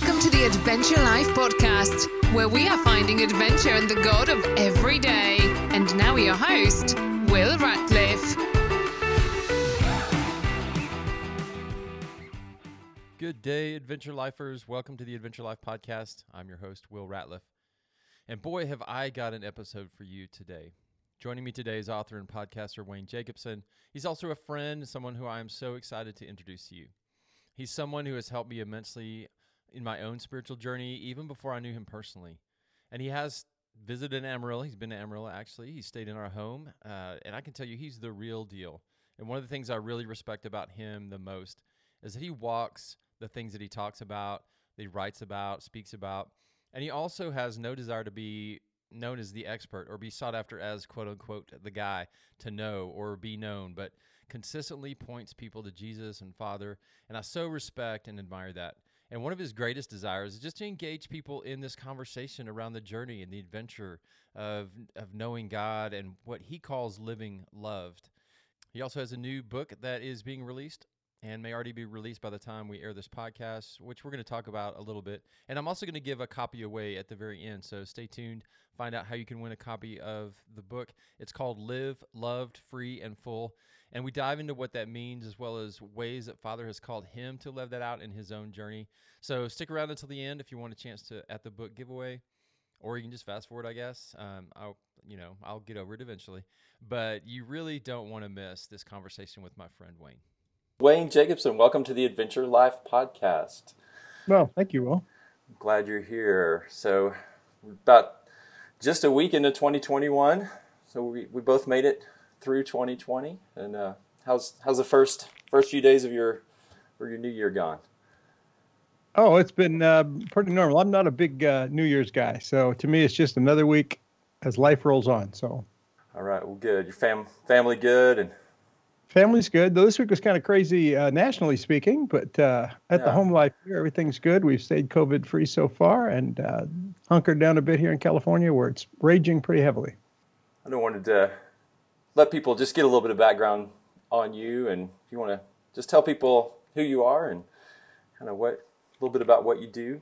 Welcome to the Adventure Life Podcast, where we are finding adventure in the God of every day. And now, your host, Will Ratliff. Good day, Adventure Lifers. Welcome to the Adventure Life Podcast. I'm your host, Will Ratliff. And boy, have I got an episode for you today. Joining me today is author and podcaster Wayne Jacobsen. He's also a friend, someone who I am so excited to introduce to you. He's someone who has helped me immensely in my own spiritual journey, even before I knew him personally. And he has visited Amarillo. He's been to Amarillo, actually. He stayed in our home. Uh, and I can tell you, he's the real deal. And one of the things I really respect about him the most is that he walks the things that he talks about, that he writes about, speaks about. And he also has no desire to be known as the expert or be sought after as quote unquote the guy to know or be known, but consistently points people to Jesus and Father. And I so respect and admire that. And one of his greatest desires is just to engage people in this conversation around the journey and the adventure of, of knowing God and what he calls living loved. He also has a new book that is being released and may already be released by the time we air this podcast, which we're going to talk about a little bit. And I'm also going to give a copy away at the very end. So stay tuned, find out how you can win a copy of the book. It's called Live, Loved, Free, and Full. And we dive into what that means as well as ways that Father has called him to live that out in his own journey. So stick around until the end if you want a chance to at the book giveaway, or you can just fast forward, I guess. Um, I'll you know I'll get over it eventually, but you really don't want to miss this conversation with my friend Wayne. Wayne Jacobsen, welcome to the Adventure Life podcast. Well, thank you, Will. Glad you're here. So, about just a week into 2021, so we, we both made it through 2020. And uh, how's how's the first first few days of your or your new year gone? Oh, it's been uh, pretty normal. I'm not a big uh, New Year's guy, so to me, it's just another week as life rolls on. So, all right, well, good. Your fam family good and family's good. Though this week was kind of crazy uh, nationally speaking, but uh, at yeah. the home life here, everything's good. We've stayed COVID free so far, and uh, hunkered down a bit here in California, where it's raging pretty heavily. I don't wanted to let people just get a little bit of background on you, and if you want to just tell people who you are and kind of what a little bit about what you do.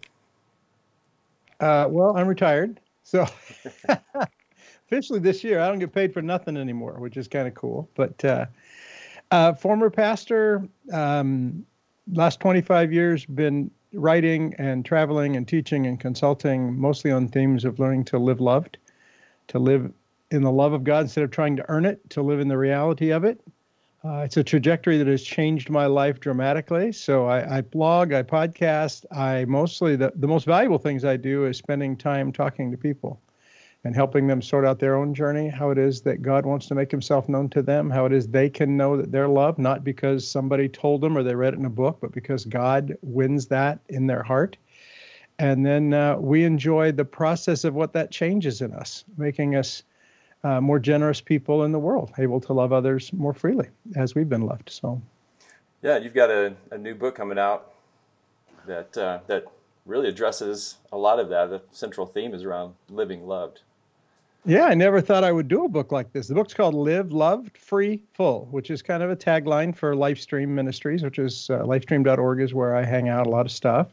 Uh, well, I'm retired, so officially this year I don't get paid for nothing anymore, which is kind of cool. But uh, uh, former pastor, um, last 25 years been writing and traveling and teaching and consulting mostly on themes of learning to live loved, to live in the love of God instead of trying to earn it, to live in the reality of it. Uh, it's a trajectory that has changed my life dramatically. So I, I, blog, I podcast. I mostly the, the most valuable things I do is spending time talking to people and helping them sort out their own journey, how it is that God wants to make himself known to them, how it is they can know that they're loved, not because somebody told them or they read it in a book, but because God wins that in their heart. And then uh, we enjoy the process of what that changes in us, making us uh, more generous people in the world, able to love others more freely as we've been loved. So, yeah, you've got a, a new book coming out that uh, that really addresses a lot of that. The central theme is around living loved. Yeah, I never thought I would do a book like this. The book's called Live Loved Free Full, which is kind of a tagline for Lifestream Ministries, which is uh, lifestream.org is where I hang out a lot of stuff.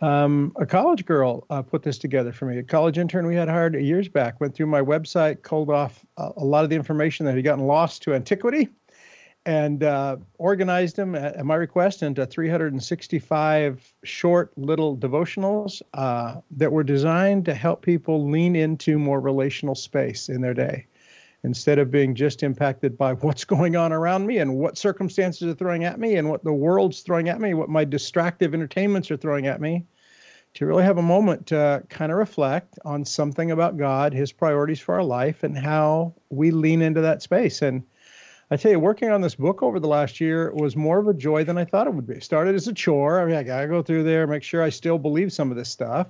Um, a college girl uh, put this together for me. A college intern we had hired years back went through my website, culled off a, a lot of the information that had gotten lost to antiquity, and uh, organized them at, at, my request into 365 short little devotionals uh, that were designed to help people lean into more relational space in their day. Instead of being just impacted by what's going on around me and what circumstances are throwing at me and what the world's throwing at me, what my distractive entertainments are throwing at me, to really have a moment to kind of reflect on something about God, His priorities for our life, and how we lean into that space. And I tell you, working on this book over the last year was more of a joy than I thought it would be. It started as a chore. I mean, I got to go through there, make sure I still believe some of this stuff.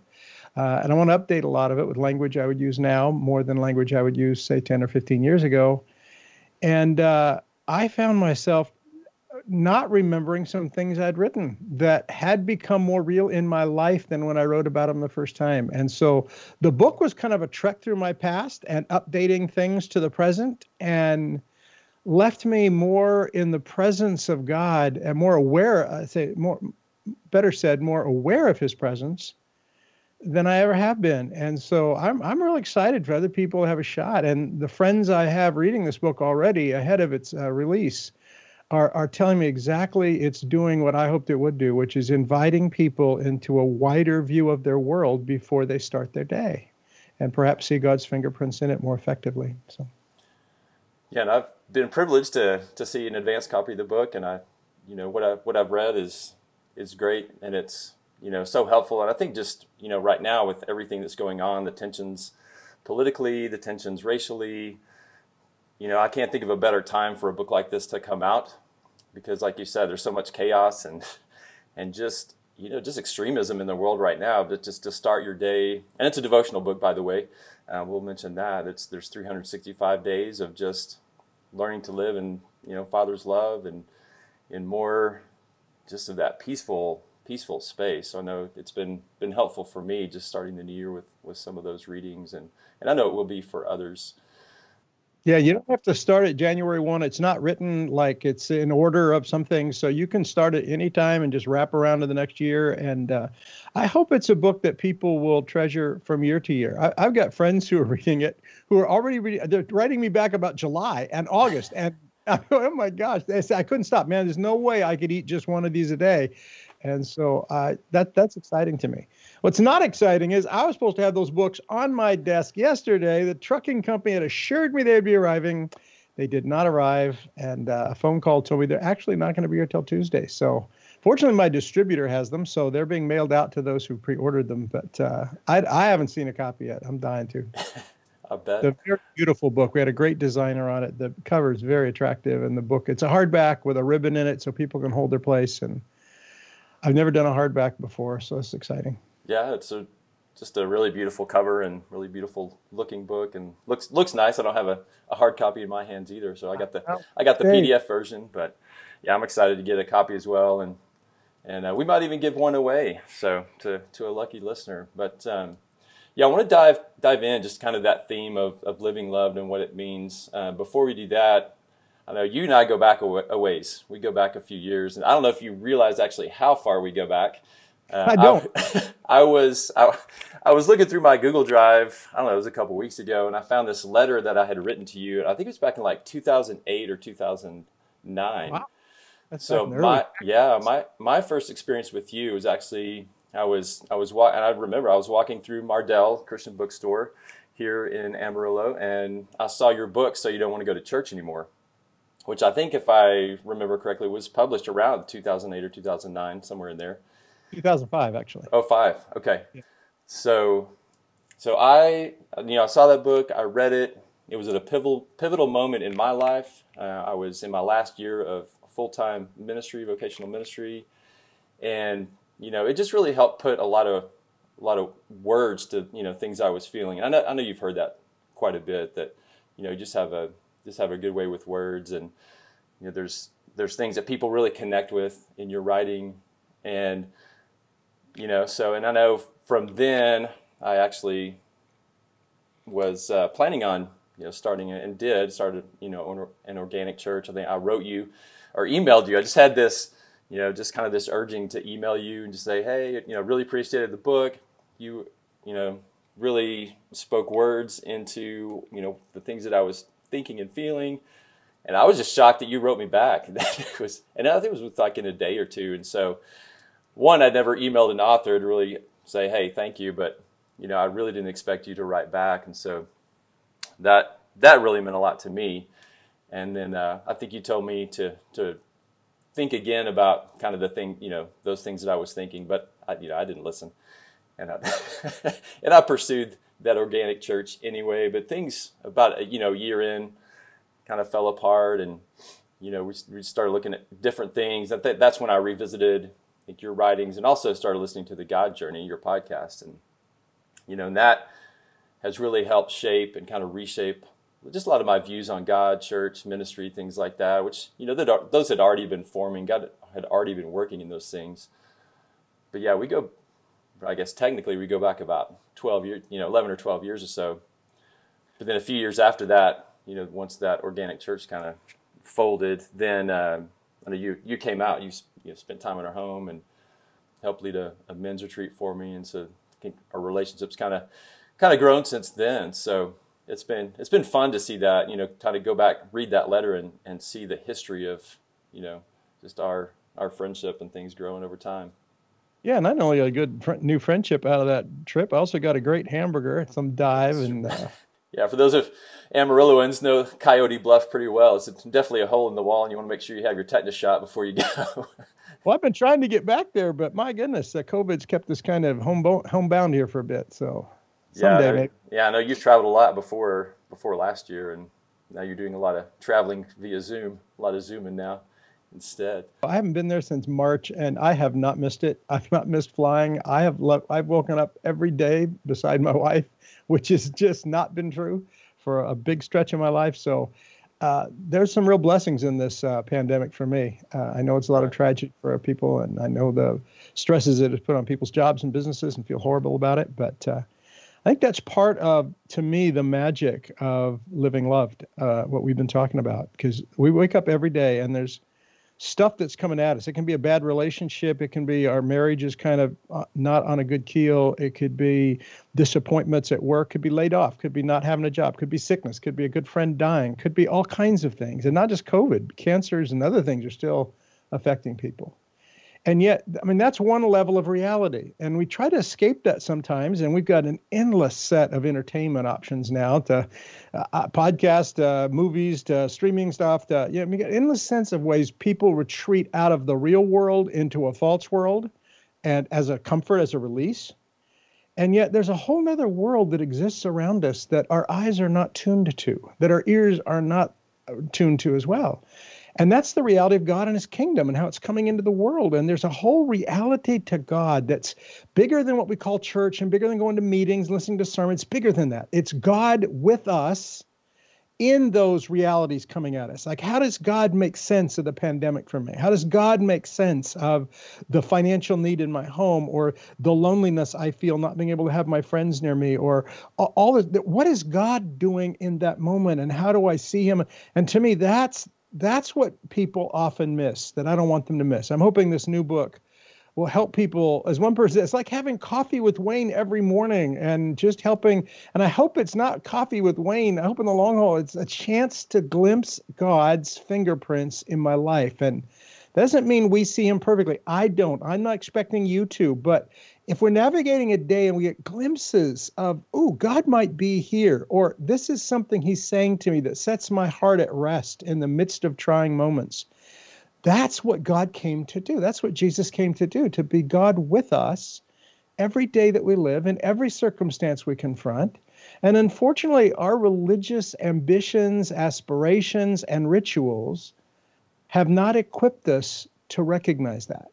Uh, and I want to update a lot of it with language I would use now more than language I would use, say, 10 or 15 years ago. And uh, I found myself not remembering some things I'd written that had become more real in my life than when I wrote about them the first time. And so the book was kind of a trek through my past and updating things to the present and left me more in the presence of God and more aware, I say more better said, more aware of his presence than I ever have been. And so I'm I'm really excited for other people to have a shot. And the friends I have reading this book already ahead of its uh, release are are telling me exactly it's doing what I hoped it would do, which is inviting people into a wider view of their world before they start their day, and perhaps see God's fingerprints in it more effectively. So. Yeah, and I've been privileged to to see an advanced copy of the book, and I, you know, what I what I've read is is great, and it's you know so helpful. And I think just you know right now with everything that's going on, the tensions politically, the tensions racially, you know, I can't think of a better time for a book like this to come out because, like you said, there's so much chaos and and just you know just extremism in the world right now. But just to start your day, and it's a devotional book, by the way. Uh, we'll mention that it's there's 365 days of just learning to live in you know Father's love and in more just of that peaceful peaceful space. I know it's been been helpful for me just starting the new year with with some of those readings and and I know it will be for others. Yeah, you don't have to start at January 1. It's not written like it's in order of something. So you can start at any time and just wrap around to the next year. And uh, I hope it's a book that people will treasure from year to year. I, have got friends who are reading it who are already reading, they're writing me back about July and August. And oh my gosh, I couldn't stop, man. There's no way I could eat just one of these a day. And so uh, that that's exciting to me. What's not exciting is I was supposed to have those books on my desk yesterday. The trucking company had assured me they'd be arriving. They did not arrive, and uh, a phone call told me they're actually not going to be here till Tuesday. So, fortunately, my distributor has them, so they're being mailed out to those who pre-ordered them. But uh, I, I haven't seen a copy yet. I'm dying to. I bet. The very beautiful book. We had a great designer on it. The cover is very attractive, and the book it's a hardback with a ribbon in it, so people can hold their place. And I've never done a hardback before, so it's exciting. Yeah, it's a just a really beautiful cover and really beautiful looking book and looks looks nice. I don't have a, a hard copy in my hands either, so I got the I got the PDF version. But yeah, I'm excited to get a copy as well, and and uh, we might even give one away so to to a lucky listener. But um, yeah, I want to dive dive in just kind of that theme of of living loved and what it means. Uh, before we do that, I know you and I go back a ways. We go back a few years, and I don't know if you realize actually how far we go back. Uh, I don't. I, I was I, I, was looking through my Google Drive. I don't know. It was a couple weeks ago, and I found this letter that I had written to you. I think it was back in like 2008 or 2009. Wow. That's so my yeah my my first experience with you was actually I was I was wa- and I remember I was walking through Mardel Christian Bookstore here in Amarillo, and I saw your book. So you don't want to go to church anymore which I think, if I remember correctly, was published around 2008 or 2009, somewhere in there. 2005, actually. Oh, five. Okay. Yeah. So, so I, you know, I saw that book. I read it. It was at a pivotal pivotal moment in my life. Uh, I was in my last year of full time ministry, vocational ministry, and you know, it just really helped put a lot of a lot of words to you know things I was feeling. I know I know you've heard that quite a bit. That you know, you just have a just have a good way with words. And you know there's there's things that people really connect with in your writing. And you know so and i know from then i actually was uh, planning on you know starting and did started you know an organic church. I think i wrote you or emailed you. I just had this you know just kind of this urging to email you and just say hey you know really appreciated the book. You you know really spoke words into you know the things that i was thinking and feeling. And I was just shocked that you wrote me back. That was, and I think it was like in a day or two. And so, one, I'd never emailed an author to really say, "Hey, thank you," but you know, I really didn't expect you to write back, and so that that really meant a lot to me. And then uh, I think you told me to to think again about kind of the thing, you know, those things that I was thinking, but I, you know, I didn't listen, and I, and I pursued that organic church anyway. But things about you know year in kind of fell apart, and you know we, we started looking at different things. Think that's when I revisited think, your writings and also started listening to the God Journey, your podcast, and you know and that has really helped shape and kind of reshape just a lot of my views on God, church, ministry, things like that. Which you know that those had already been forming. God had already been working in those things. But yeah, we go I guess technically we go back about 12 years, you know, 11 or 12 years or so. But then a few years after that, you know, once that organic church kind of folded, then uh, I know you you came out, you you know, spent time in our home, and helped lead a, a men's retreat for me, and so our relationship's kind of kind of grown since then. So it's been it's been fun to see that you know kind of go back read that letter and and see the history of you know just our our friendship and things growing over time. Yeah, and not only a good fr- new friendship out of that trip, I also got a great hamburger, some dive, and uh... yeah. For those of Amarilloans, know Coyote Bluff pretty well. It's definitely a hole in the wall, and you want to make sure you have your tetanus shot before you go. well, I've been trying to get back there, but my goodness, uh, COVID's kept us kind of home homebound here for a bit. So someday, yeah, maybe. Yeah, I know you've traveled a lot before before last year, and now you're doing a lot of traveling via Zoom, a lot of Zooming now instead. I haven't been there since March, and I have not missed it. I've not missed flying. I have lo- I've woken up every day beside my wife, which has just not been true for a big stretch of my life. So uh, there's some real blessings in this uh, pandemic for me. Uh, I know it's a lot of tragedy for people, and I know the stresses it has put on people's jobs and businesses, and feel horrible about it. But uh, I think that's part of, to me, the magic of living loved. Uh, what we've been talking about, because we wake up every day, and there's stuff that's coming at us. It can be a bad relationship. It can be our marriage is kind of uh, not on a good keel. It could be disappointments at work. Could be laid off. Could be not having a job. Could be sickness. Could be a good friend dying. Could be all kinds of things, and not just COVID. Cancers and other things are still affecting people. And yet, I mean, that's one level of reality. And we try to escape that sometimes. And we've got an endless set of entertainment options now to uh, uh podcast, uh, movies, to streaming stuff. To, you know, we got endless sense of ways people retreat out of the real world into a false world and as a comfort, as a release. And yet, there's a whole other world that exists around us that our eyes are not tuned to, that our ears are not uh, tuned to as well. And that's the reality of God and his kingdom and how it's coming into the world. And there's a whole reality to God that's bigger than what we call church and bigger than going to meetings, listening to sermons, bigger than that. It's God with us in those realities coming at us. Like, how does God make sense of the pandemic for me? How does God make sense of the financial need in my home or the loneliness I feel not being able to have my friends near me or all this? What is God doing in that moment and how do I see Him? And to me, that's that's what people often miss that I don't want them to miss. I'm hoping this new book will help people as one person it's like having coffee with wayne every morning and just helping and i hope it's not coffee with wayne i hope in the long haul it's a chance to glimpse god's fingerprints in my life. And doesn't mean we see him perfectly. I don't. I'm not expecting you to but if we're navigating a day and we get glimpses of, oh, God might be here, or this is something he's saying to me that sets my heart at rest in the midst of trying moments, that's what God came to do. That's what Jesus came to do, to be God with us every day that we live, in every circumstance we confront. And unfortunately, our religious ambitions, aspirations, and rituals have not equipped us to recognize that.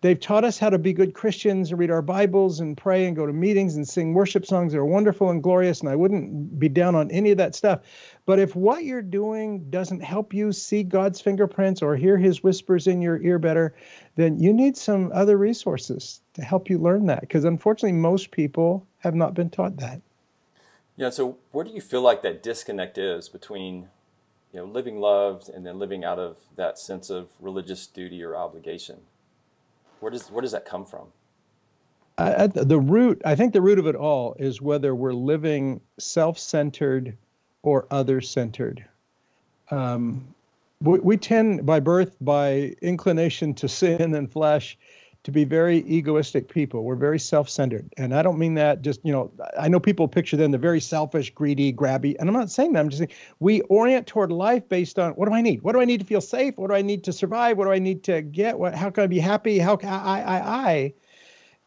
They've taught us how to be good Christians and read our Bibles and pray and go to meetings and sing worship songs that are wonderful and glorious. And I wouldn't be down on any of that stuff. But if what you're doing doesn't help you see God's fingerprints or hear his whispers in your ear better, then you need some other resources to help you learn that. Because unfortunately, most people have not been taught that. Yeah. So where do you feel like that disconnect is between you know, living loved and then living out of that sense of religious duty or obligation? Where does where does that come from? The root, I think the root of it all is whether we're living self-centered or other-centered. Um, we, we tend, by birth, by inclination to sin and flesh, to be very egoistic people. We're very self-centered, and I don't mean that just you know. I know people picture them the very selfish, greedy, grabby, and I'm not saying that. I'm just saying we orient toward life based on what do I need? What do I need to feel safe? What do I need to survive? What do I need to get? What? How can I be happy? How can I? I? I?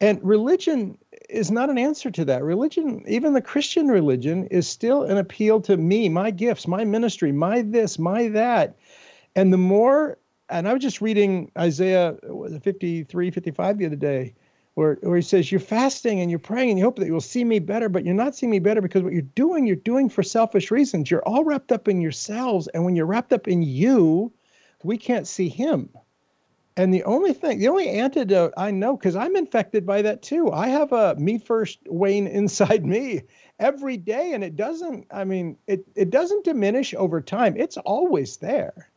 And religion is not an answer to that. Religion, even the Christian religion, is still an appeal to me, my gifts, my ministry, my this, my that. And the more and I was just reading Isaiah uh, 53, 55 the other day, where, where he says, You're fasting and you're praying and you hope that you'll see me better, but you're not seeing me better because what you're doing, you're doing for selfish reasons. You're all wrapped up in yourselves. And when you're wrapped up in you, we can't see him. And the only thing, the only antidote I know, because I'm infected by that too. I have a me first Wayne inside me every day, and it doesn't, I mean, it, it doesn't diminish over time. It's always there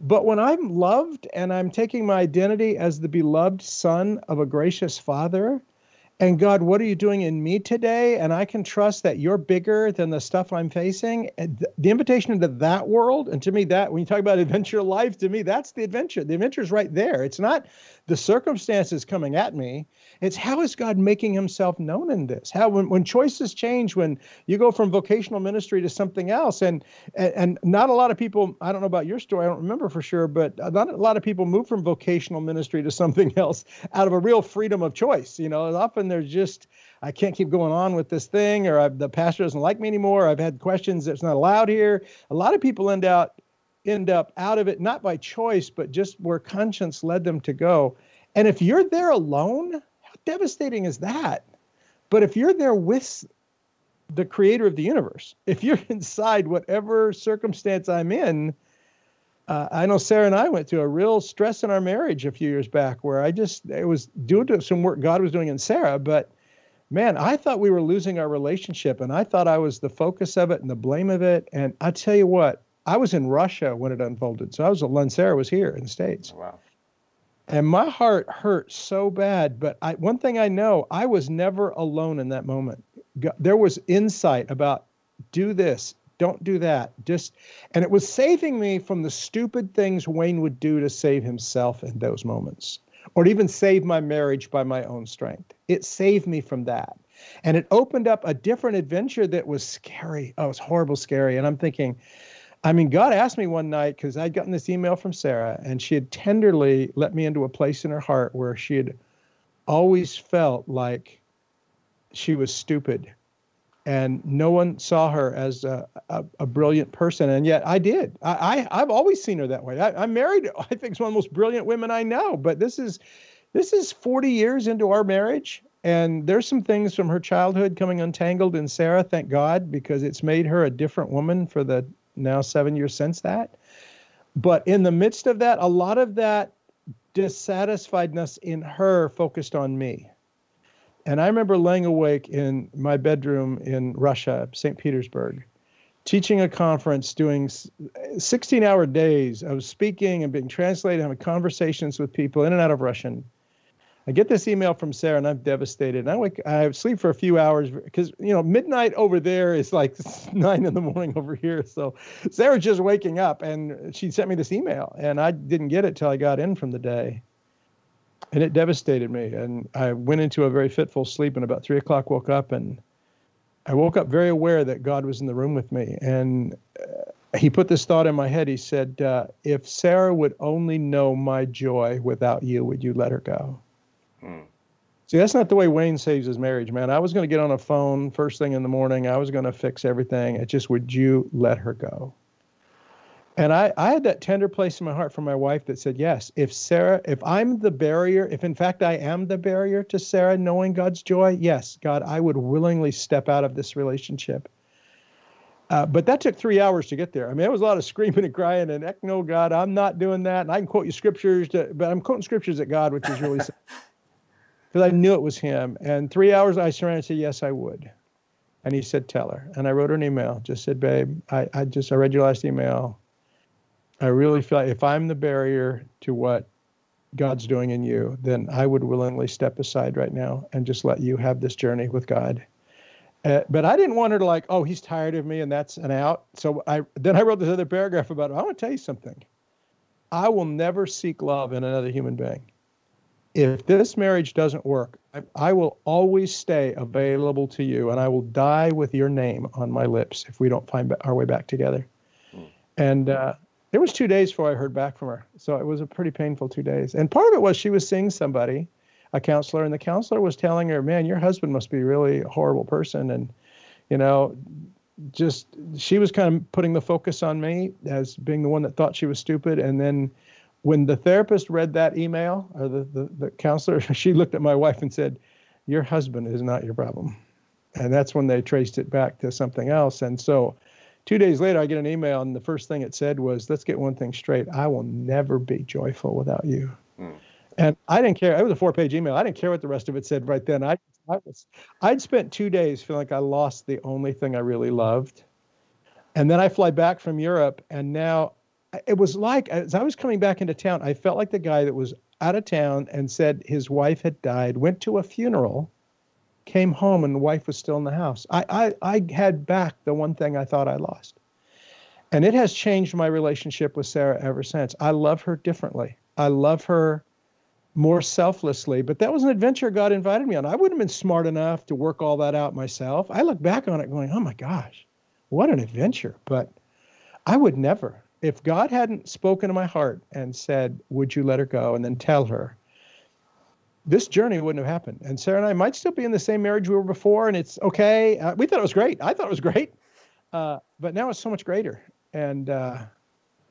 But when I'm loved and I'm taking my identity as the beloved son of a gracious father, and God, what are you doing in me today? And I can trust that you're bigger than the stuff I'm facing. And The invitation into that world, and to me, that when you talk about adventure life, to me, that's the adventure. The adventure is right there. It's not the circumstances coming at me. It's how is God making himself known in this? How when, when choices change, when you go from vocational ministry to something else, and, and and not a lot of people, I don't know about your story, I don't remember for sure, but not a lot of people move from vocational ministry to something else out of a real freedom of choice. You know, often there's just I can't keep going on with this thing, or I've, the pastor doesn't like me anymore. I've had questions that's not allowed here. A lot of people end out end up out of it not by choice, but just where conscience led them to go. And if you're there alone, devastating is that? But if you're there with the creator of the universe, if you're inside whatever circumstance I'm in, uh, I know Sarah and I went through a real stress in our marriage a few years back where I just, it was due to some work God was doing in Sarah, but man, I thought we were losing our relationship and I thought I was the focus of it and the blame of it. And I tell you what, I was in Russia when it unfolded. So I was, when Sarah was here in the States. Wow and my heart hurt so bad but I, one thing i know i was never alone in that moment. There was insight about do this don't do that just and it was saving me from the stupid things wayne would do to save himself in those moments or even save my marriage by my own strength. It saved me from that. And it opened up a different adventure that was scary. Oh it was horrible scary and i'm thinking I mean, God asked me one night because I'd gotten this email from Sarah, and she had tenderly let me into a place in her heart where she had always felt like she was stupid and no one saw her as a, a, a, brilliant person and yet i did. I, I have always seen her that way. I, am married i think it's one of the most brilliant women i know but this is this is 40 years into our marriage and there's some things from her childhood coming untangled in sarah thank god because it's made her a different woman for the now seven years since that. But in the midst of that, a lot of that dissatisfiedness in her focused on me. And I remember laying awake in my bedroom in Russia, St. Petersburg, teaching a conference, doing 16 hour days of speaking and being translated, having conversations with people in and out of Russian I get this email from Sarah and I'm devastated. And I wake, I sleep for a few hours because you know midnight over there is like nine in the morning over here. So Sarah's just waking up and she sent me this email and I didn't get it till I got in from the day, and it devastated me. And I went into a very fitful sleep and about three o'clock woke up and I woke up very aware that God was in the room with me and. Uh, he put this thought in my head. He said, uh, If Sarah would only know my joy without you, would you let her go? Hmm. See, that's not the way Wayne saves his marriage, man. I was going to get on a phone first thing in the morning. I was going to fix everything. It just, would you let her go? And I, I had that tender place in my heart for my wife that said, yes, if Sarah, if I'm the barrier, if in fact I am the barrier to Sarah knowing God's joy, yes, God, I would willingly step out of this relationship. Uh, but that took three hours to get there. I mean, it was a lot of screaming and crying and, heck no, God, I'm not doing that. And I can quote you scriptures, to, but I'm quoting scriptures at God, which is really because I knew it was him. And three hours I surrendered and said, Yes, I would. And he said, Tell her. And I wrote her an email, just said, Babe, I, I just, I read your last email. I really feel like if I'm the barrier to what God's doing in you, then I would willingly step aside right now and just let you have this journey with God. Uh, but I didn't want her to like, oh, he's tired of me and that's an out. So I then I wrote this other paragraph about it. I want to tell you something. I will never seek love in another human being if this marriage doesn't work, I, I, will always stay available to you and I will die with your name on my lips if we don't find our way back together. Mm. And uh, it was two days before I heard back from her. So it was a pretty painful two days. And part of it was she was seeing somebody, a counselor, and the counselor was telling her, man, your husband must be really a horrible person. And, you know, just she was kind of putting the focus on me as being the one that thought she was stupid. And then, when the therapist read that email or the, the, the counselor, she looked at my wife and said, Your husband is not your problem. And that's when they traced it back to something else. And so two days later, I get an email, and the first thing it said was, Let's get one thing straight. I will never be joyful without you. Mm. And I didn't care. It was a four page email. I didn't care what the rest of it said right then. I, I was, I'd spent two days feeling like I lost the only thing I really loved. And then I fly back from Europe, and now it was like as I was coming back into town, I felt like the guy that was out of town and said his wife had died, went to a funeral, came home, and the wife was still in the house. I, I, I had back the one thing I thought I lost. And it has changed my relationship with Sarah ever since. I love her differently. I love her more selflessly, but that was an adventure God invited me on. I wouldn't have been smart enough to work all that out myself. I look back on it going, oh my gosh, what an adventure. But I would never if God hadn't spoken to my heart and said, Would you let her go? and then tell her, this journey wouldn't have happened. And Sarah and I might still be in the same marriage we were before, and it's okay. Uh, we thought it was great. I thought it was great. Uh, but now it's so much greater. And, uh,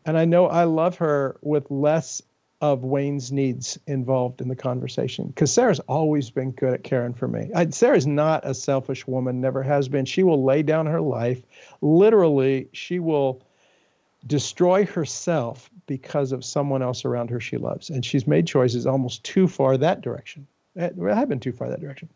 and I know I love her with less of Wayne's needs involved in the conversation because Sarah's always been good at caring for me. I, Sarah's not a selfish woman, never has been. She will lay down her life. Literally, she will destroy herself because of someone else around her she loves. And she's made choices almost too far that direction. I have been too far that direction.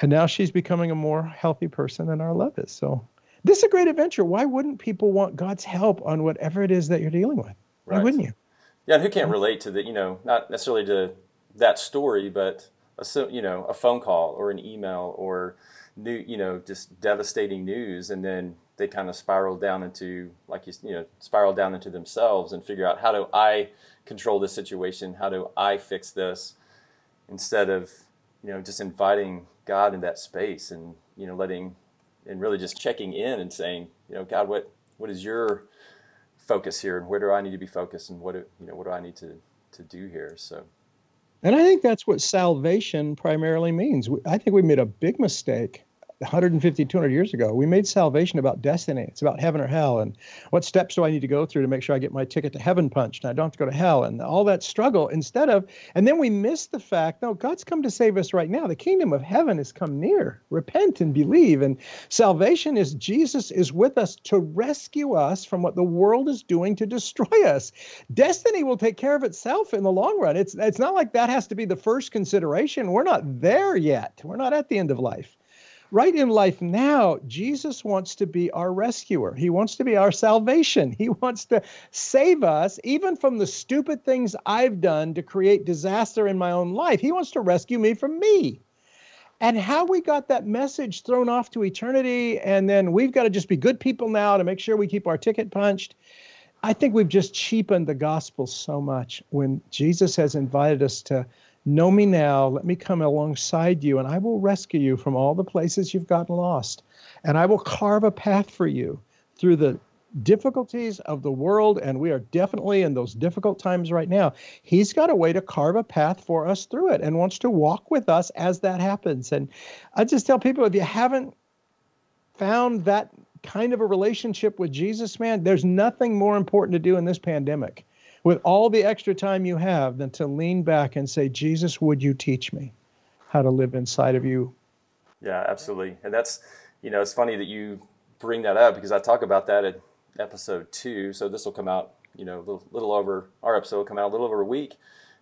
And now she's becoming a more healthy person than our love is. So this is a great adventure. Why wouldn't people want God's help on whatever it is that you're dealing with? Why right. wouldn't you? Yeah, and who can't relate to the, you know, not necessarily to that story, but a, you know, a phone call or an email or new, you know, just devastating news, and then they kind of spiral down into like you you know spiral down into themselves and figure out how do I control this situation? How do I fix this? Instead of you know just inviting God in that space and you know letting and really just checking in and saying you know God what what is your focus here and where do I need to be focused and what do, you know what do I need to to do here so and I think that's what salvation primarily means. I think we made a big mistake 150, 200 years ago. We made salvation about destiny. It's about heaven or hell, and what steps do I need to go through to make sure I get my ticket to heaven punched and I don't have to go to hell, and all that struggle. Instead of, and then we miss the fact, no, God's come to save us right now. The kingdom of heaven has come near. Repent and believe. And salvation is Jesus is with us to rescue us from what the world is doing to destroy us. Destiny will take care of itself in the long run. It's it's not like that has to be the first consideration. We're not there yet. We're not at the end of life right in life now, Jesus wants to be our rescuer. He wants to be our salvation. He wants to save us even from the stupid things I've done to create disaster in my own life. He wants to rescue me from me. And how we got that message thrown off to eternity, and then we've got to just be good people now to make sure we keep our ticket punched. I think we've just cheapened the gospel so much when Jesus has invited us to Know me now. Let me come alongside you, and I will rescue you from all the places you've gotten lost. And I will carve a path for you through the difficulties of the world. And we are definitely in those difficult times right now. He's got a way to carve a path for us through it and wants to walk with us as that happens. And I just tell people if you haven't found that kind of a relationship with Jesus, man, there's nothing more important to do in this pandemic with all the extra time you have than to lean back and say, Jesus, would you teach me how to live inside of you? Yeah, absolutely. And that's, you know, it's funny that you bring that up because I talk about that in episode two. So this will come out, you know, a little, little over, our episode will come out a little over a week.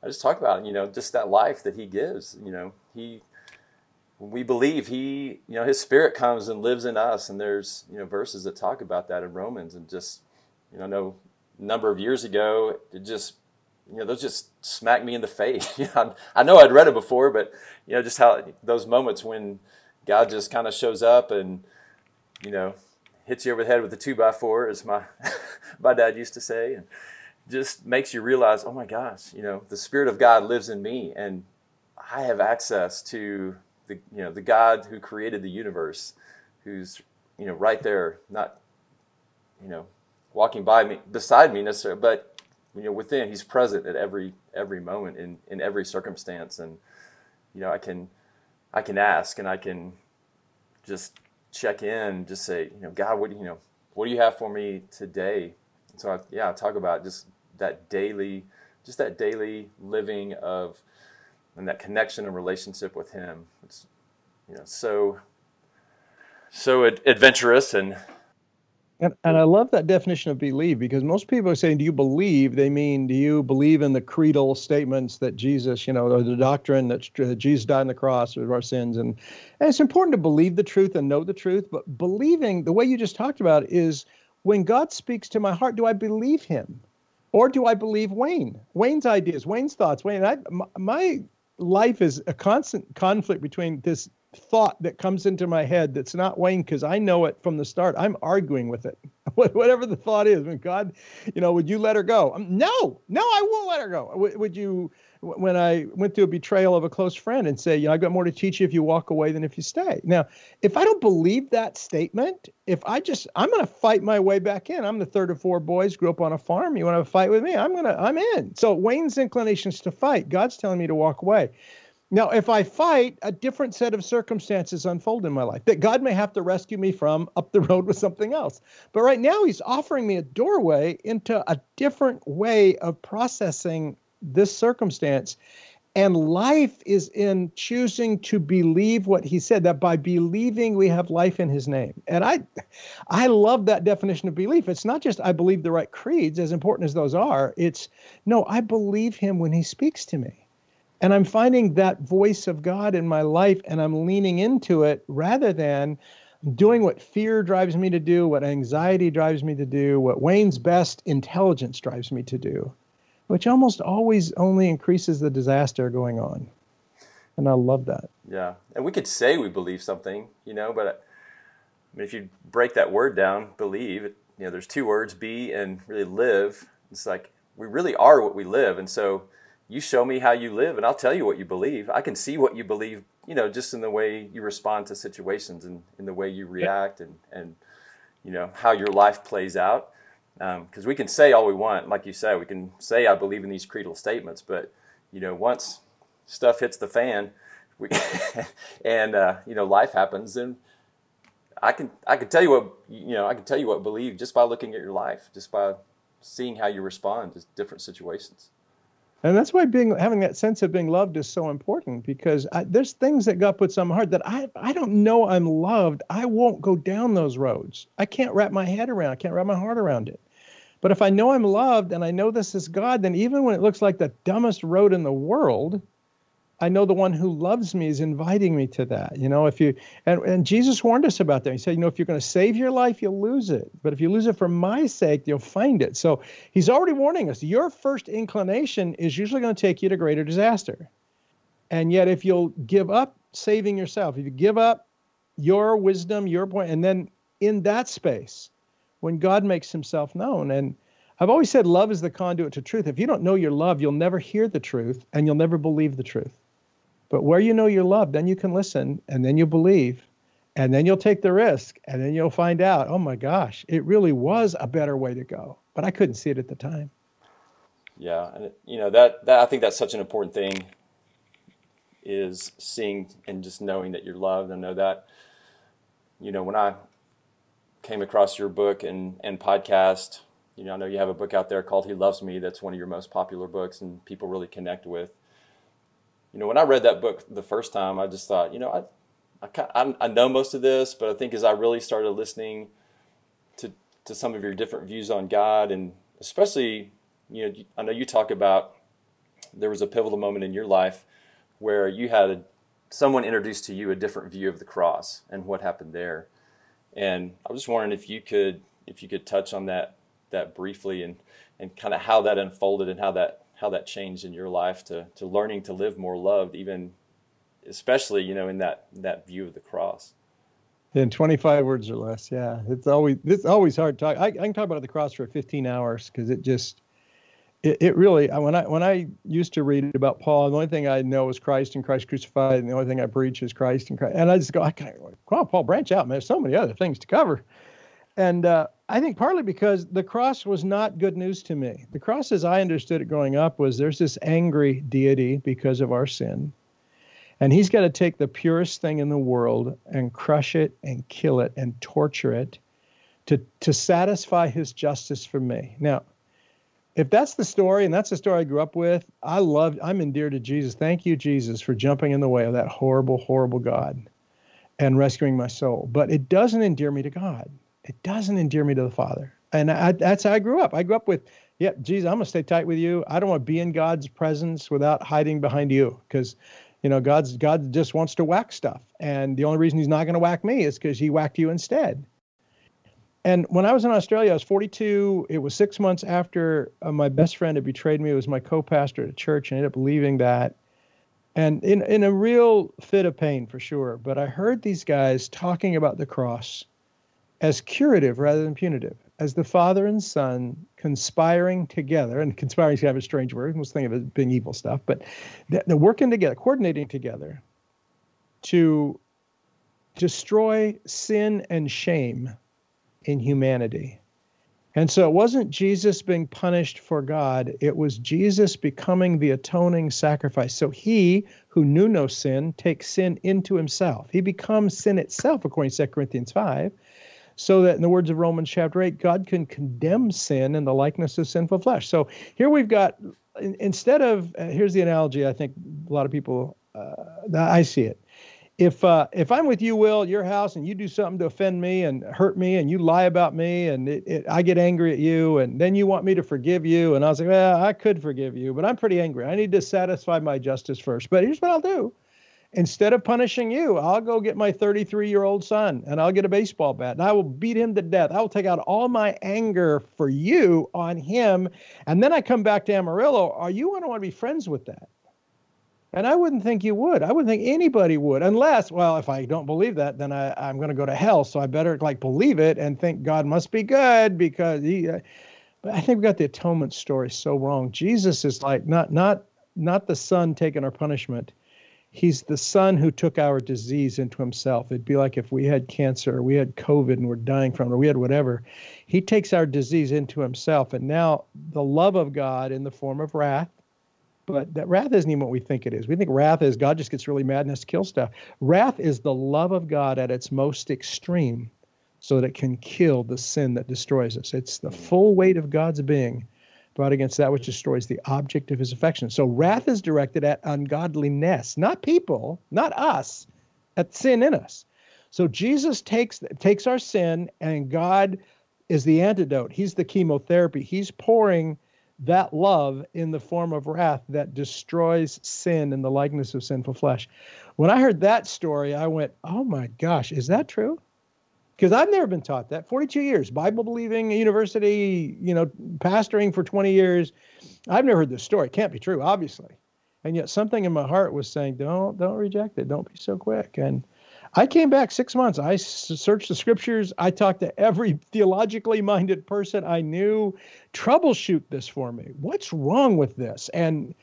I just talk about, you know, just that life that he gives, you know, he, we believe he, you know, his spirit comes and lives in us. And there's, you know, verses that talk about that in Romans and just, you know, no number of years ago, it just you know those just smacked me in the face. you know, I know I'd read it before, but you know just how those moments when God just kind of shows up and you know hits you over the head with a two by four, as my my dad used to say, and just makes you realize, oh my gosh, you know the Spirit of God lives in me, and I have access to the you know the God who created the universe, who's you know right there, not you know walking by me, beside me necessarily, but you know, within, he's present at every every moment in in every circumstance, and you know, I can I can ask and I can just check in, just say, you know, God, what do you know, what do you have for me today? And so, I, yeah, I talk about just that daily, just that daily living of, and that connection and relationship with Him. It's, you know, so so adventurous and and, and I love that definition of believe because most people are saying, Do you believe? They mean, Do you believe in the creedal statements that Jesus, you know, or the doctrine that Jesus died on the cross for our sins? And, and it's important to believe the truth and know the truth, but believing, the way you just talked about, is when God speaks to my heart, do I believe him? Or do I believe Wayne? Wayne's ideas, Wayne's thoughts. Wayne, I, my life is a constant conflict between this thought that comes into my head that's not Wayne because I know it from the start. I'm arguing with it, whatever the thought is. When God, you know, would you let her go? Um, no, no, I won't let her go. Would you? When I went through a betrayal of a close friend and say, you know, I've got more to teach you if you walk away than if you stay. Now, if I don't believe that statement, if I just, I'm going to fight my way back in. I'm the third of four boys, grew up on a farm. You want to fight with me? I'm going to, I'm in. So Wayne's inclination is to fight. God's telling me to walk away. Now, if I fight, a different set of circumstances unfold in my life that God may have to rescue me from up the road with something else. But right now, He's offering me a doorway into a different way of processing this circumstance. And life is in choosing to believe what he said, that by believing we have life in his name. And I I love that definition of belief. It's not just I believe the right creeds, as important as those are. It's no, I believe him when he speaks to me. And I'm finding that voice of God in my life and I'm leaning into it rather than doing what fear drives me to do, what anxiety drives me to do, what Wayne's best intelligence drives me to do, which almost always only increases the disaster going on. And I love that. Yeah. And we could say we believe something, you know, but I mean, if you break that word down, believe, you know, there's two words, be and really live. It's like we really are what we live. And so, you show me how you live and I'll tell you what you believe. I can see what you believe, you know, just in the way you respond to situations and in the way you react and, and you know, how your life plays out. Because um, we can say all we want, like you said, we can say I believe in these creedal statements, but you know, once stuff hits the fan, we, and uh, you know, life happens, then I can I can tell you what you know I can tell you what believe just by looking at your life, just by seeing how you respond to different situations and that's why being having that sense of being loved is so important because I, there's things that God puts on my heart that I I don't know I'm loved. I won't go down those roads. I can't wrap my head around. I can't wrap my heart around it. But if I know I'm loved and I know this is God, then even when it looks like the dumbest road in the world, I know the one who loves me is inviting me to that. You know, if you and, and Jesus warned us about that. He said, you know, if you're going to save your life, you'll lose it. But if you lose it for my sake, you'll find it. So he's already warning us. Your first inclination is usually going to take you to greater disaster. And yet, if you'll give up saving yourself, if you give up your wisdom, your point, and then in that space, when God makes himself known, and I've always said love is the conduit to truth. If you don't know your love, you'll never hear the truth and you'll never believe the truth. But where you know your love, then you can listen and then you believe and then you'll take the risk and then you'll find out, oh my gosh, it really was a better way to go. But I couldn't see it at the time. Yeah, and you know that that I think that's such an important thing is seeing and just knowing that you're loved. I know that you know when I came across your book and and podcast, you know I know you have a book out there called He Loves Me. That's one of your most popular books and people really connect with you know, when I read that book the first time, I just thought, you know, I, I, I know most of this, but I think as I really started listening to, to some of your different views on God, and especially, you know, I know you talk about there was a pivotal moment in your life where you had a, someone introduced to you a different view of the cross and what happened there. And I was just wondering if you could, if you could touch on that, that briefly and, and kind of how that unfolded and how that how that changed in your life to to learning to live more loved, even especially you know in that that view of the cross. In 25 words or less, yeah. It's always it's always hard to talk. I, I can talk about the cross for 15 hours because it just it, it really when I when I used to read about Paul, the only thing I know is Christ and Christ crucified, and the only thing I preach is Christ and Christ. And I just go, I can't, come Paul, branch out, man. There's so many other things to cover. And uh, I think partly because the cross was not good news to me. The cross, as I understood it growing up, was there's this angry deity because of our sin. And he's got to take the purest thing in the world and crush it and kill it and torture it to, to satisfy his justice for me. Now, if that's the story and that's the story I grew up with, I love, I'm endeared to Jesus. Thank you, Jesus, for jumping in the way of that horrible, horrible God and rescuing my soul. But it doesn't endear me to God it doesn't endear me to the Father. And I, that's how I grew up. I grew up with, yeah, Jesus, I'm gonna stay tight with you. I don't want to be in God's presence without hiding behind you, because, you know, God's God just wants to whack stuff, and the only reason He's not going to whack me is because He whacked you instead. And when I was in Australia, I was 42. It was six months after uh, my best friend had betrayed me. It was my co-pastor at a church, and I ended up leaving that. And in, in a real fit of pain, for sure. But I heard these guys talking about the cross as curative rather than punitive, as the father and son conspiring together. And conspiring is kind of a strange word. Most think of it being evil stuff, but they're working together, coordinating together to destroy sin and shame in humanity. And so it wasn't Jesus being punished for God, it was Jesus becoming the atoning sacrifice. So he, who knew no sin, takes sin into himself. He becomes sin itself, according to 2 Corinthians 5, so that in the words of Romans chapter 8, God can condemn sin in the likeness of sinful flesh. So here we've got, instead of, uh, here's the analogy I think a lot of people, uh, I see it if uh, if I'm with you, Will, your house, and you do something to offend me and hurt me, and you lie about me, and it, it, I get angry at you, and then you want me to forgive you, and I was like, well, I could forgive you, but I'm pretty angry. I need to satisfy my justice first. But here's what I'll do: instead of punishing you, I'll go get my 33 year old son, and I'll get a baseball bat, and I will beat him to death. I will take out all my anger for you on him, and then I come back to Amarillo. Are you going to want to be friends with that? And I wouldn't think you would. I wouldn't think anybody would, unless, well, if I don't believe that, then I, I'm going to go to hell. So I better like believe it and think God must be good because he. Uh, but I think we got the atonement story so wrong. Jesus is like not not not the son taking our punishment. He's the son who took our disease into himself. It'd be like if we had cancer or we had COVID and we're dying from it or we had whatever. He takes our disease into himself. And now the love of God in the form of wrath but that wrath isn't even what we think it is. We think wrath is God just gets really mad and has to kill stuff. Wrath is the love of God at its most extreme so that it can kill the sin that destroys us. It's the full weight of God's being brought against that which destroys the object of his affection. So wrath is directed at ungodliness, not people, not us, at sin in us. So Jesus takes takes our sin and God is the antidote. He's the chemotherapy. He's pouring that love in the form of wrath that destroys sin in the likeness of sinful flesh. When I heard that story, I went, oh my gosh, is that true? Because I've never been taught that. 42 years, Bible believing university, you know, pastoring for 20 years. I've never heard this story. It can't be true, obviously. And yet something in my heart was saying, don't, don't reject it. Don't be so quick. And I came back six months. I searched the scriptures. I talked to every theologically minded person I knew. Troubleshoot this for me. What's wrong with this? And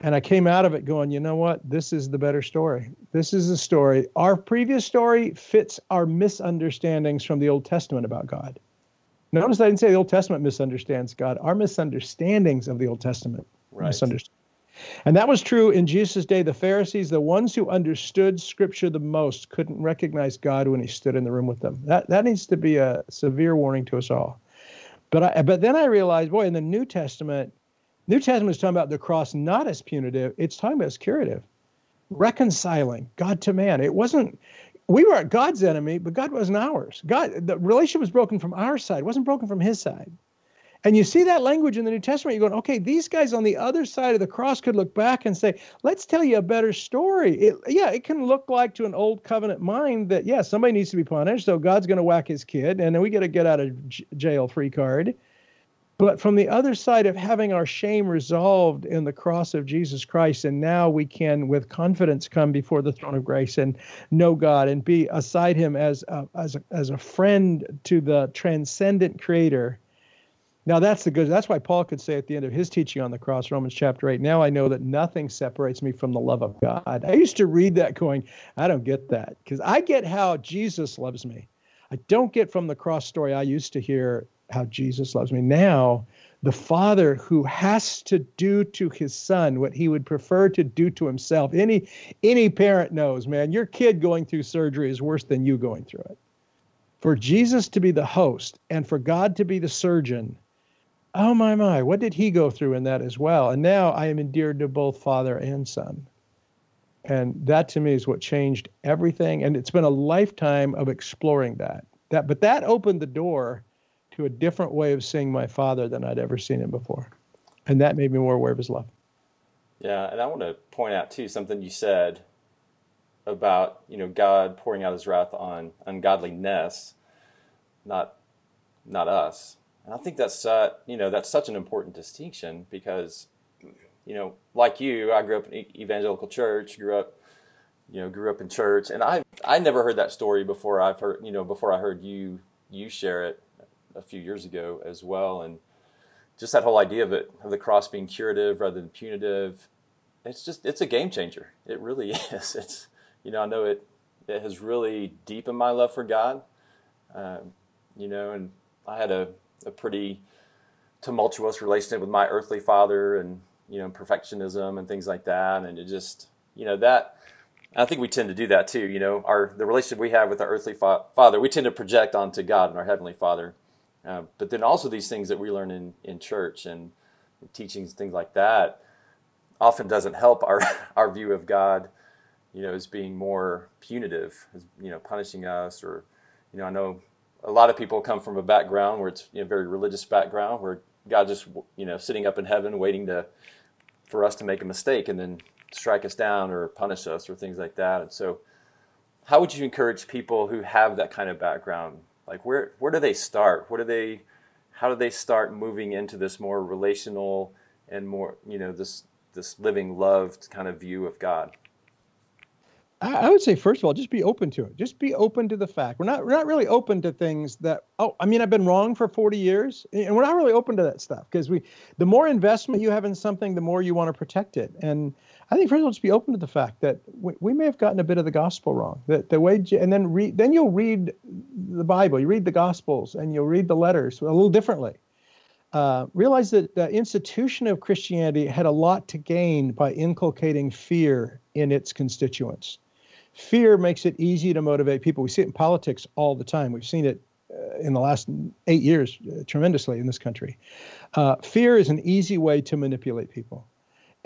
and I came out of it going, you know what? This is the better story. This is the story. Our previous story fits our misunderstandings from the Old Testament about God. Notice I didn't say the Old Testament misunderstands God. Our misunderstandings of the Old Testament right. misunderstand. And that was true in Jesus' day. The Pharisees, the ones who understood Scripture the most, couldn't recognize God when He stood in the room with them. That that needs to be a severe warning to us all. But I, but then I realized, boy, in the New Testament, New Testament is talking about the cross not as punitive; it's talking about as curative, reconciling God to man. It wasn't. We were God's enemy, but God wasn't ours. God, the relationship was broken from our side; it wasn't broken from His side. And you see that language in the New Testament, you're going, okay, these guys on the other side of the cross could look back and say, let's tell you a better story. It, yeah, it can look like to an old covenant mind that, yeah, somebody needs to be punished, so God's going to whack his kid, and then we get a get out of j- jail free card. But from the other side of having our shame resolved in the cross of Jesus Christ, and now we can, with confidence, come before the throne of grace and know God and be aside Him as a, as a, as a friend to the transcendent Creator now that's the good. That's why Paul could say at the end of his teaching on the cross, Romans chapter eight. Now I know that nothing separates me from the love of God. I used to read that going, I don't get that because I get how Jesus loves me. I don't get from the cross story. I used to hear how Jesus loves me. Now the father who has to do to his son what he would prefer to do to himself. Any any parent knows, man, your kid going through surgery is worse than you going through it. For Jesus to be the host and for God to be the surgeon oh my my. What did he go through in that as well? And now i am endeared to both father and son. And that to me is what changed everything. And it's been a lifetime of exploring that. That but that opened the door to a different way of seeing my father than i'd ever seen him before. And that made me more aware of his love. Yeah and i want to point out too something you said about you know god pouring out his wrath on ungodliness not not us. And I think that's uh, you know that's such an important distinction because you know like you, I grew up in evangelical church, grew up you know grew up in church, and I I never heard that story before. I've heard you know before I heard you you share it a few years ago as well, and just that whole idea of it of the cross being curative rather than punitive. It's just it's a game changer. It really is. It's you know I know it it has really deepened my love for God. Um, you know, and I had a, a pretty tumultuous relationship with my earthly father and, you know, perfectionism and things like that. And it just, you know, that, I think we tend to do that too. You know, our, the relationship we have with our earthly fa- father, we tend to project onto God and our heavenly father. Uh, but then also these things that we learn in, in church and teachings, and things like that, often doesn't help our, our view of God, you know, as being more punitive, as, you know, punishing us or, you know, I know a lot of people come from a background where it's you know, very religious background where God just you know sitting up in heaven waiting to for us to make a mistake and then strike us down or punish us or things like that. And so, how would you encourage people who have that kind of background? Like where where do they start? What do they how do they start moving into this more relational and more you know this this living loved kind of view of God? I would say first of all, just be open to it. Just be open to the fact we're not we're not really open to things that oh I mean I've been wrong for 40 years and we're not really open to that stuff because we the more investment you have in something the more you want to protect it and I think first of all just be open to the fact that we, we may have gotten a bit of the gospel wrong that the way and then read then you'll read the Bible you read the gospels and you'll read the letters a little differently. Uh, realize that the institution of Christianity had a lot to gain by inculcating fear in its constituents fear makes it easy to motivate people. We see it in politics all the time. We've seen it uh, in the last eight years uh, tremendously in this country. Uh, fear is an easy way to manipulate people.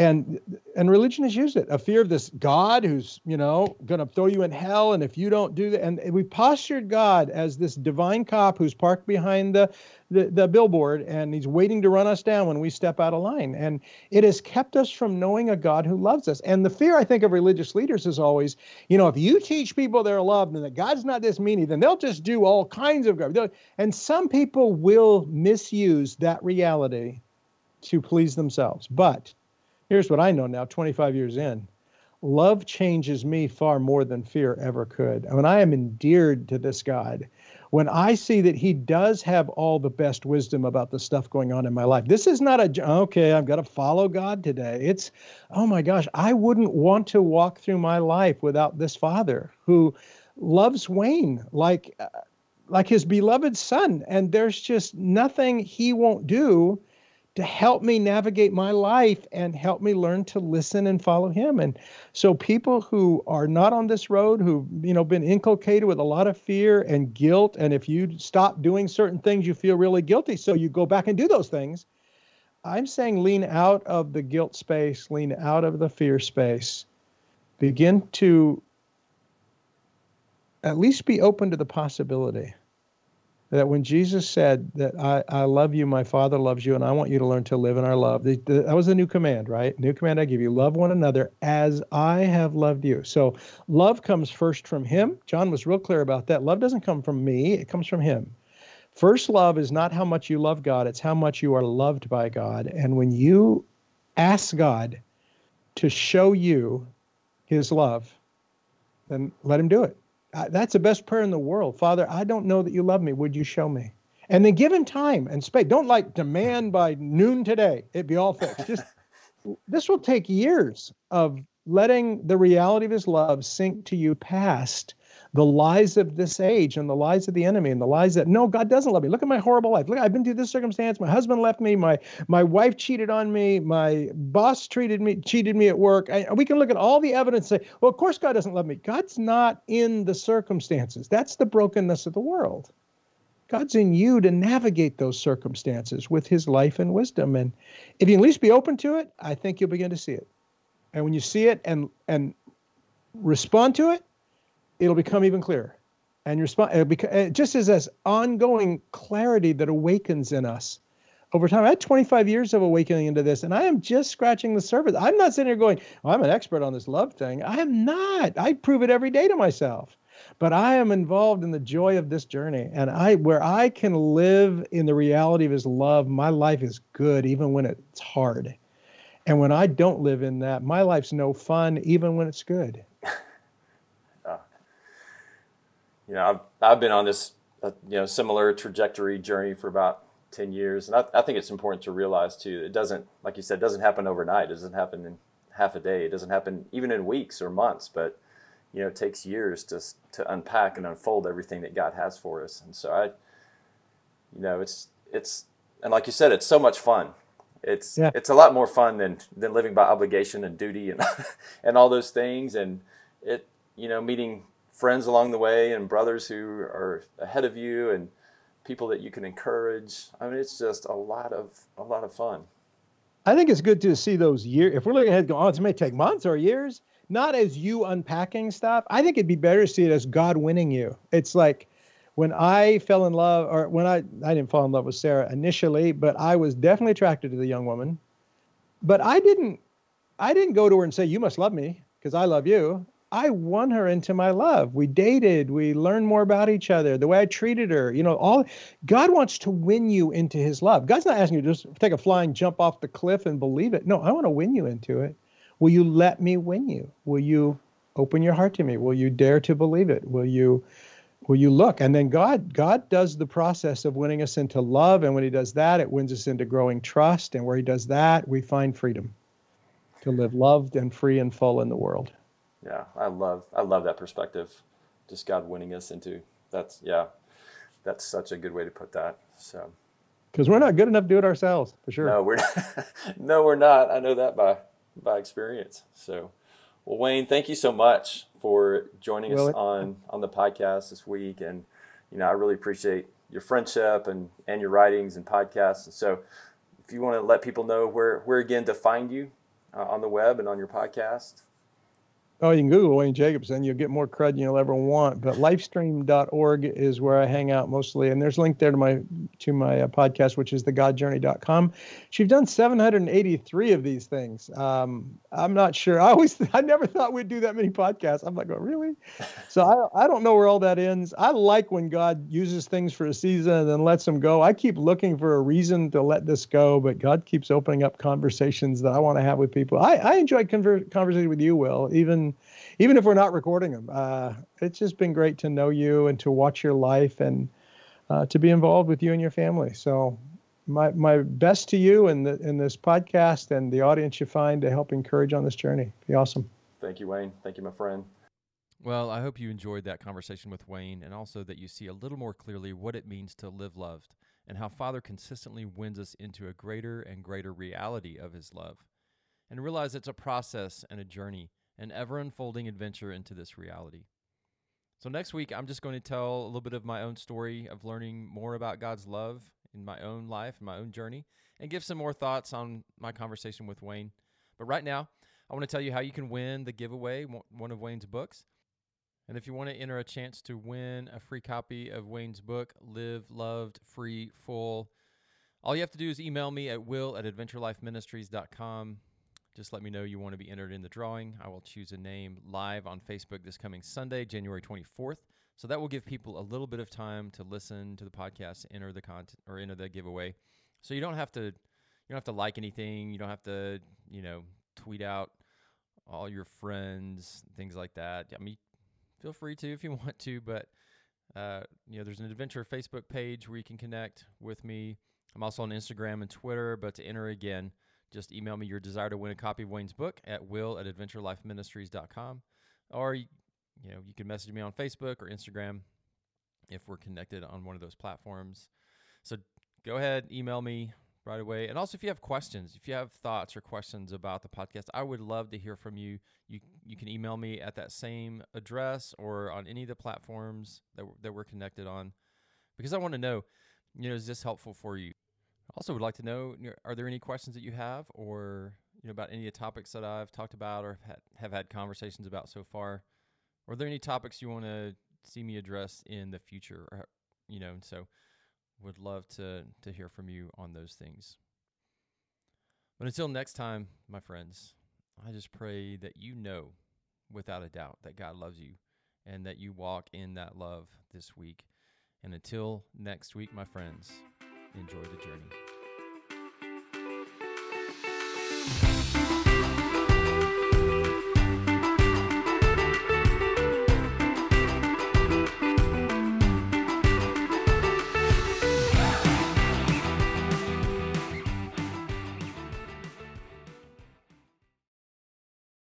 And and religion has used it. A fear of this God who's, you know, going to throw you in hell. And if you don't do that, and we postured God as this divine cop who's parked behind the the, the billboard and he's waiting to run us down when we step out of line. And it has kept us from knowing a God who loves us. And the fear, I think, of religious leaders is always, you know, if you teach people they're loved and that God's not this meanie, then they'll just do all kinds of God. And some people will misuse that reality to please themselves. But here's what I know now, 25 years in love changes me far more than fear ever could. When I am endeared to this God, when I see that he does have all the best wisdom about the stuff going on in my life. This is not a, okay, I've got to follow God today. It's, oh my gosh, I wouldn't want to walk through my life without this father who loves Wayne like, uh, like his beloved son. And there's just nothing he won't do to help me navigate my life and help me learn to listen and follow him. And so people who are not on this road who've you know been inculcated with a lot of fear and guilt and if you stop doing certain things you feel really guilty. So you go back and do those things. I'm saying lean out of the guilt space lean out of the fear space. Begin to at least be open to the possibility that when Jesus said that I, I love you, my Father loves you, and I want you to learn to live in our love, the, the, that was a new command, right? New command I give you love one another as I have loved you. So love comes first from Him. John was real clear about that. Love doesn't come from me, it comes from Him. First love is not how much you love God, it's how much you are loved by God. And when you ask God to show you His love, then let Him do it that's the best prayer in the world. Father, I don't know that you love me. Would you show me? And then give him time and space. Don't like demand by noon today. It'd be all fixed. Just this will take years of letting the reality of his love sink to you past the lies of this age and the lies of the enemy and the lies that no god doesn't love me. Look at my horrible life. Look i've been through this circumstance. My husband left me. My my wife cheated on me. My boss treated me cheated me at work. I, we can look at all the evidence and say well of course god doesn't love me. God's not in the circumstances. That's the brokenness of the world. God's in you to navigate those circumstances with his life and wisdom. And if you at least be open to it, I think you'll begin to see it. And when you see it and and respond to it, it'll become even clearer. And respond uh, uh, just as this ongoing clarity that awakens in us over time. I had 25 years of awakening into this, and I am just scratching the surface. I'm not sitting here going, oh, I'm an expert on this love thing. I am not. I prove it every day to myself. but I am involved in the joy of this journey. And I, where I can live in the reality of his love, my life is good, even when it's hard. And when I don't live in that, my life's no fun, even when it's good. uh, you know, I've, I've been on this, uh, you know, similar trajectory journey for about 10 years. And I, I think it's important to realize too, it doesn't, like you said, doesn't happen overnight. It doesn't happen in half a day. It doesn't happen even in weeks or months, but you know, it takes years to to unpack and unfold everything that God has for us. And so I, you know, it's it's and like you said, it's so much fun. It's yeah. it's a lot more fun than than living by obligation and duty and and all those things. And it you know meeting friends along the way and brothers who are ahead of you and people that you can encourage. I mean, it's just a lot of a lot of fun. I think it's good to see those years. If we're looking ahead, going, oh, it may take months or years, not as you unpacking stuff. I think it'd be better to see it as God winning you. It's like when I fell in love, or when I I didn't fall in love with Sarah initially, but I was definitely attracted to the young woman. But I didn't I didn't go to her and say, "You must love me," because I love you. I won her into my love. We dated, we learned more about each other, the way I treated her, you know, all God wants to win you into his love. God's not asking you to just take a flying jump off the cliff and believe it. No, I want to win you into it. Will you let me win you? Will you open your heart to me? Will you dare to believe it? Will you will you look? And then God God does the process of winning us into love and when he does that, it wins us into growing trust and where he does that, we find freedom to live loved and free and full in the world yeah, I love I love that perspective. Just God winning us into that's yeah, that's such a good way to put that. So because we're not good enough to do it ourselves for sure. No, we're not. no, we're not. I know that by by experience. So, well, Wayne, thank you so much for joining us on on the podcast this week, and you know I really appreciate your friendship and and your writings and podcasts. And so, if you want to let people know where where again to find you uh, on the web and on your podcast, Oh, you can Google Wayne Jacobsen. You'll get more crud than you'll ever want. But lifestream.org is where I hang out mostly, and there's a link there to my to my uh, podcast, which is thegodjourney.com. She's done 783 of these things. Um, I'm not sure. I always, I never thought we'd do that many podcasts. I'm like, oh, really? So I, I don't know where all that ends. I like when God uses things for a season and then lets them go. I keep looking for a reason to let this go, but God keeps opening up conversations that I want to have with people. I, I enjoy conver- conversating with you, Will, even even if we're not recording them. Uh, it's just been great to know you and to watch your life and uh, to be involved with you and your family. So my my best to you in the in this podcast and the audience you find to help encourage on this journey. Be awesome. Thank you, Wayne. Thank you, my friend. Well, I hope you enjoyed that conversation with Wayne and also that you see a little more clearly what it means to live loved and how Father consistently wins us into a greater and greater reality of his love. And realize it's a process and a journey an ever unfolding adventure into this reality. So, next week, I'm just going to tell a little bit of my own story of learning more about God's love in my own life and my own journey, and give some more thoughts on my conversation with Wayne. But right now, I want to tell you how you can win the giveaway, one of Wayne's books. And if you want to enter a chance to win a free copy of Wayne's book, Live, Loved, Free, Full, all you have to do is email me at will at adventurelifeministries.com just let me know you want to be entered in the drawing. I will choose a name live on Facebook this coming Sunday, January 24th. So that will give people a little bit of time to listen to the podcast, enter the content or enter the giveaway. So you don't have to you don't have to like anything, you don't have to, you know, tweet out all your friends, things like that. I mean, feel free to if you want to, but uh, you know, there's an adventure Facebook page where you can connect with me. I'm also on Instagram and Twitter, but to enter again, just email me your desire to win a copy of Wayne's book at will at adventurelifeministries.com. Or, you know, you can message me on Facebook or Instagram if we're connected on one of those platforms. So go ahead, email me right away. And also, if you have questions, if you have thoughts or questions about the podcast, I would love to hear from you. You you can email me at that same address or on any of the platforms that that we're connected on, because I want to know, you know, is this helpful for you? Also, would like to know: Are there any questions that you have, or you know, about any of the topics that I've talked about or have had, have had conversations about so far? Or are there any topics you want to see me address in the future? Or, you know, and so would love to to hear from you on those things. But until next time, my friends, I just pray that you know, without a doubt, that God loves you and that you walk in that love this week. And until next week, my friends, Enjoy the journey.